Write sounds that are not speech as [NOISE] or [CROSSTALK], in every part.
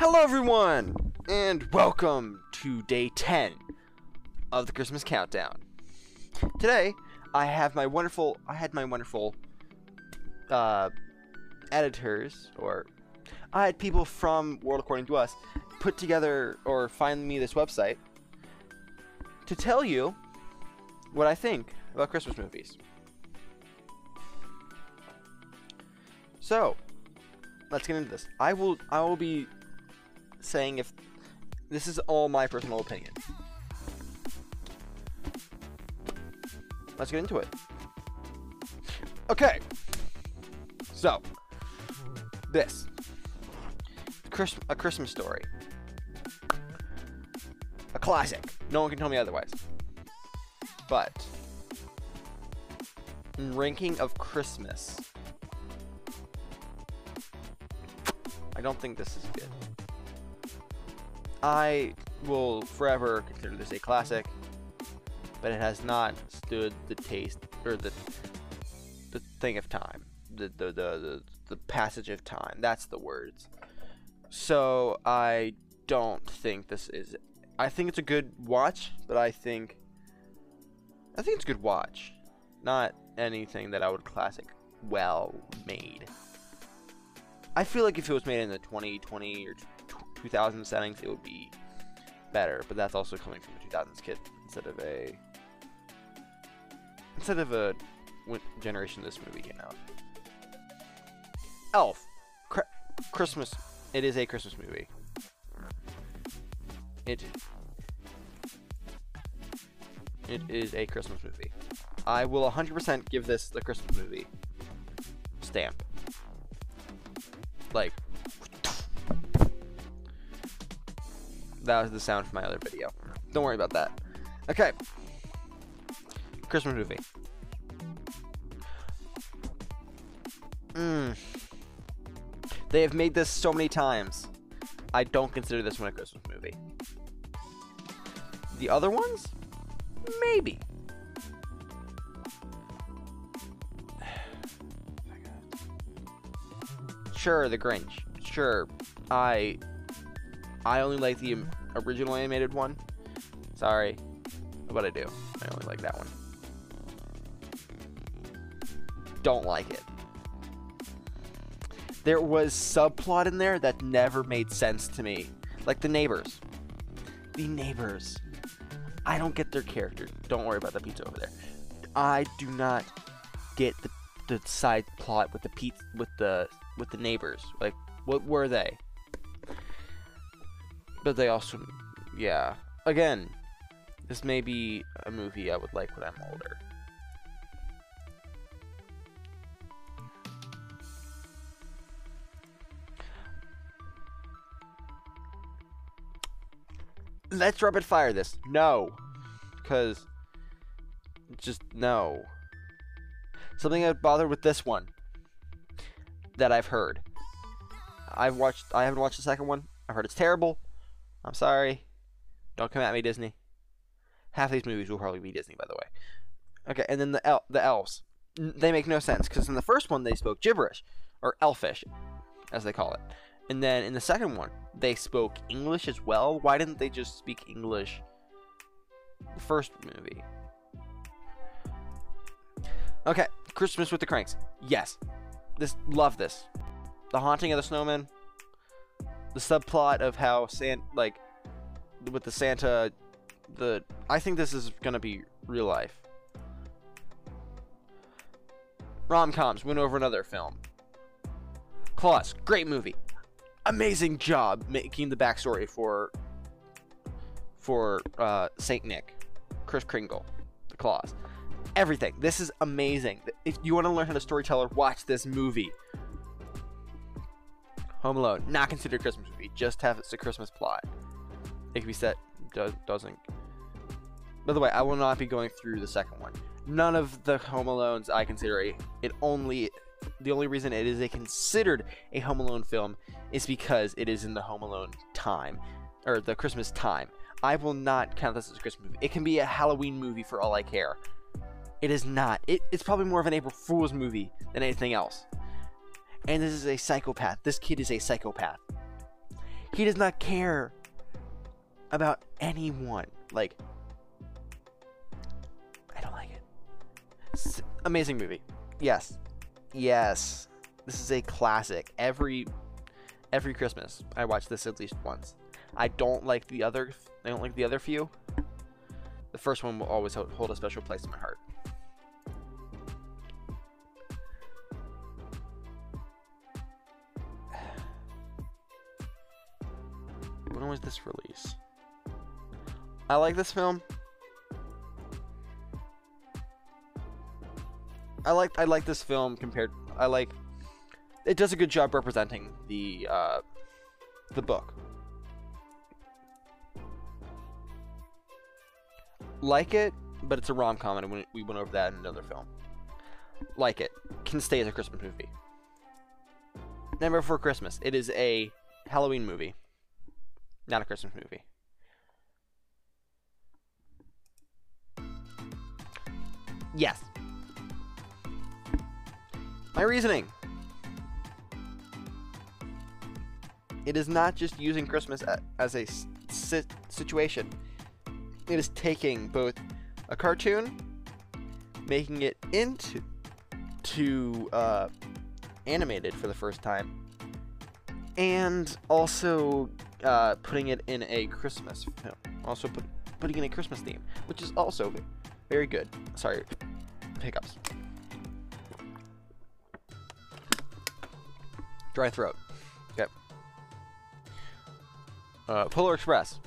Hello, everyone, and welcome to day 10 of the Christmas countdown. Today, I have my wonderful, I had my wonderful, uh, editors, or I had people from World According to Us put together or find me this website to tell you what I think about Christmas movies. So, let's get into this. I will I will be saying if this is all my personal opinion. Let's get into it. Okay. So, this Chris, a Christmas story. A classic. No one can tell me otherwise. But in ranking of Christmas, I don't think this is good. I will forever consider this a classic, but it has not stood the taste or the the thing of time, the the the the, the passage of time. That's the words. So I don't think this is. I think it's a good watch, but I think I think it's a good watch, not anything that I would classic well made. I feel like if it was made in the 2020 or 2000 settings, it would be better. But that's also coming from a 2000s kit instead of a instead of a generation this movie came out. Elf, Christmas. It is a Christmas movie. It it is a Christmas movie. I will 100% give this the Christmas movie stamp. That was the sound from my other video. Don't worry about that. Okay. Christmas movie. Mmm. They have made this so many times. I don't consider this one a Christmas movie. The other ones? Maybe. [SIGHS] Sure, The Grinch. Sure, I I only like the original animated one. Sorry, but I do. I only like that one. Don't like it. There was subplot in there that never made sense to me. Like the neighbors. The neighbors. I don't get their character. Don't worry about the pizza over there. I do not get the, the side plot with the pizza with the with the neighbors. Like, what were they? But they also, yeah. Again, this may be a movie I would like when I'm older. Let's rapid fire this. No. Because, just no. Something that bothered with this one that I've heard. I've watched. I haven't watched the second one. I've heard it's terrible. I'm sorry. Don't come at me, Disney. Half these movies will probably be Disney, by the way. Okay, and then the el- the elves. They make no sense because in the first one they spoke gibberish or elfish, as they call it, and then in the second one they spoke English as well. Why didn't they just speak English? The first movie. Okay, Christmas with the Cranks. Yes, this love this. The haunting of the snowman. The subplot of how Santa like with the Santa the I think this is gonna be real life. Rom-coms win over another film. Klaus, great movie. Amazing job making the backstory for for uh, Saint Nick, Kris Kringle, the Claus everything. This is amazing. If you want to learn how to storyteller, watch this movie. Home Alone, not considered a Christmas movie. Just have it's a Christmas plot. It can be set does, doesn't. By the way, I will not be going through the second one. None of the Home Alones I consider a. It only the only reason it is a considered a Home Alone film is because it is in the Home Alone time or the Christmas time. I will not count this as a Christmas movie. It can be a Halloween movie for all I care. It is not. It, it's probably more of an April Fool's movie than anything else. And this is a psychopath. This kid is a psychopath. He does not care about anyone. Like, I don't like it. Amazing movie. Yes. Yes. This is a classic. Every every Christmas I watch this at least once. I don't like the other I don't like the other few. The first one will always hold a special place in my heart. This release? I like this film. I like I like this film compared. I like. It does a good job representing the uh, the book. Like it, but it's a rom com, and we- we went over that in another film. Like it, can stay as a Christmas movie. Never Before Christmas. It is a Halloween movie, not a Christmas movie. Yes. My reasoning. It is not just using Christmas as a si- situation. It is taking both a cartoon, making it into to uh, animated for the first time, and also uh, putting it in a Christmas film. Also put, putting in a Christmas theme, which is also very good. Sorry, hiccups. Dry throat. Okay. Uh, Polar Express.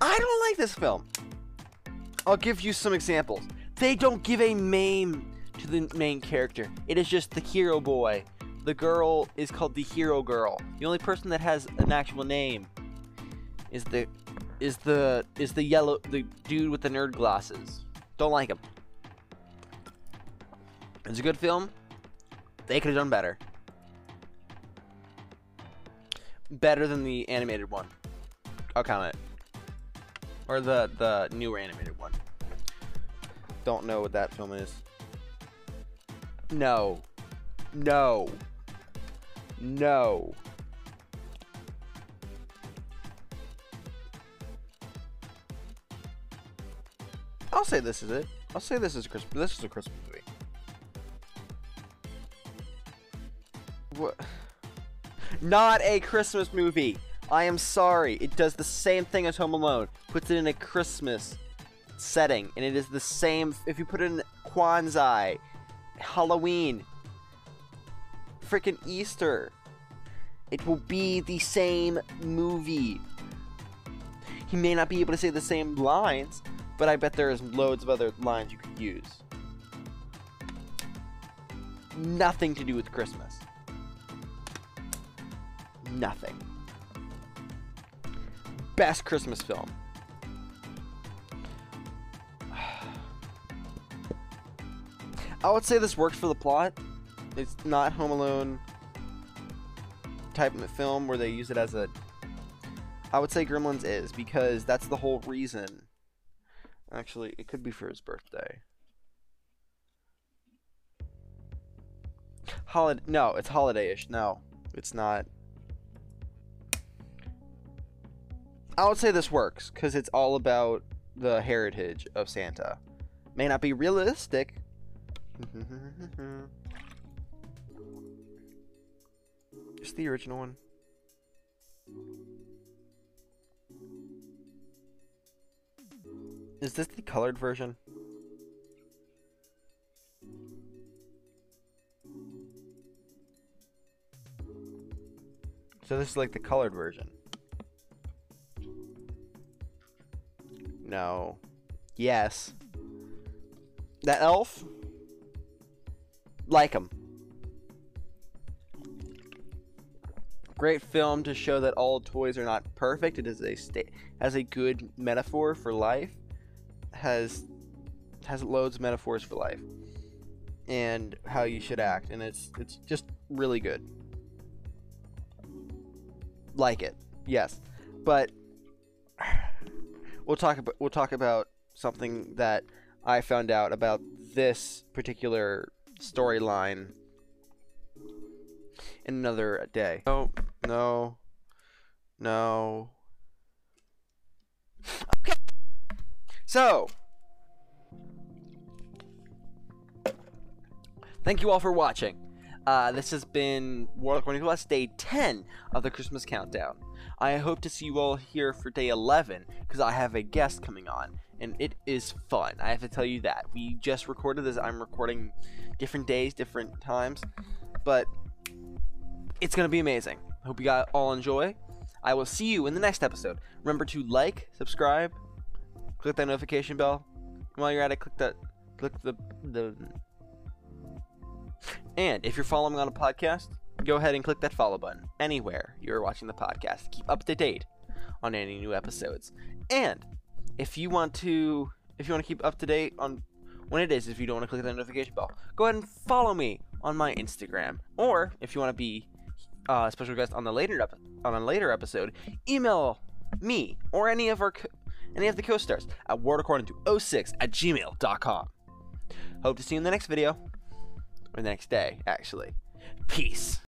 I don't like this film. I'll give you some examples. They don't give a name to the main character. It is just the hero boy. The girl is called the hero girl. The only person that has an actual name is the is the is the yellow the dude with the nerd glasses. Don't like him. It's a good film. They could have done better. Better than the animated one. I'll count it. Or the the newer animated one. Don't know what that film is. No. No. No. I'll say this is it. I'll say this is a Christmas. This is a Christmas movie. What? Not a Christmas movie. I am sorry. It does the same thing as Home Alone. Puts it in a Christmas setting, and it is the same. If you put it in Kwanzaa, Halloween, freaking Easter, it will be the same movie. He may not be able to say the same lines, but I bet there is loads of other lines you could use. Nothing to do with Christmas. Nothing. Best Christmas film. [SIGHS] I would say this works for the plot. It's not Home Alone type of film where they use it as a. I would say Gremlins is because that's the whole reason. Actually, it could be for his birthday. Holiday? No, it's holiday-ish. No, it's not. I would say this works because it's all about the heritage of Santa. May not be realistic. [LAUGHS] It's the original one. Is this the colored version? So this is like the colored version. No. Yes. That elf? Like him. Great film to show that all toys are not perfect. It is a sta- has a good metaphor for life. Has has loads of metaphors for life and how you should act, and it's it's just really good. Like it, yes, but [SIGHS] we'll talk about we'll talk about something that I found out about this particular storyline in another day. Oh, no, No. Okay. So, thank you all for watching. Uh, this has been World According to Us, day 10 of the Christmas Countdown. I hope to see you all here for day 11 because I have a guest coming on, and it is fun. I have to tell you that. We just recorded this. I'm recording different days, different times, but it's going to be amazing. Hope you guys all enjoy. I will see you in the next episode. Remember to like, subscribe, click that notification bell. And while you're at it, click that, click the the. And if you're following on a podcast, go ahead and click that follow button anywhere you're watching the podcast. Keep up to date on any new episodes. And if you want to, if you want to keep up to date on when it is, if you don't want to click that notification bell, go ahead and follow me on my Instagram. Or if you want to be uh, special guest on the later ep- on a later episode, email me or any of our co- any of the co-stars at wordaccording to 06 at gmail.com. Hope to see you in the next video or the next day, actually. Peace.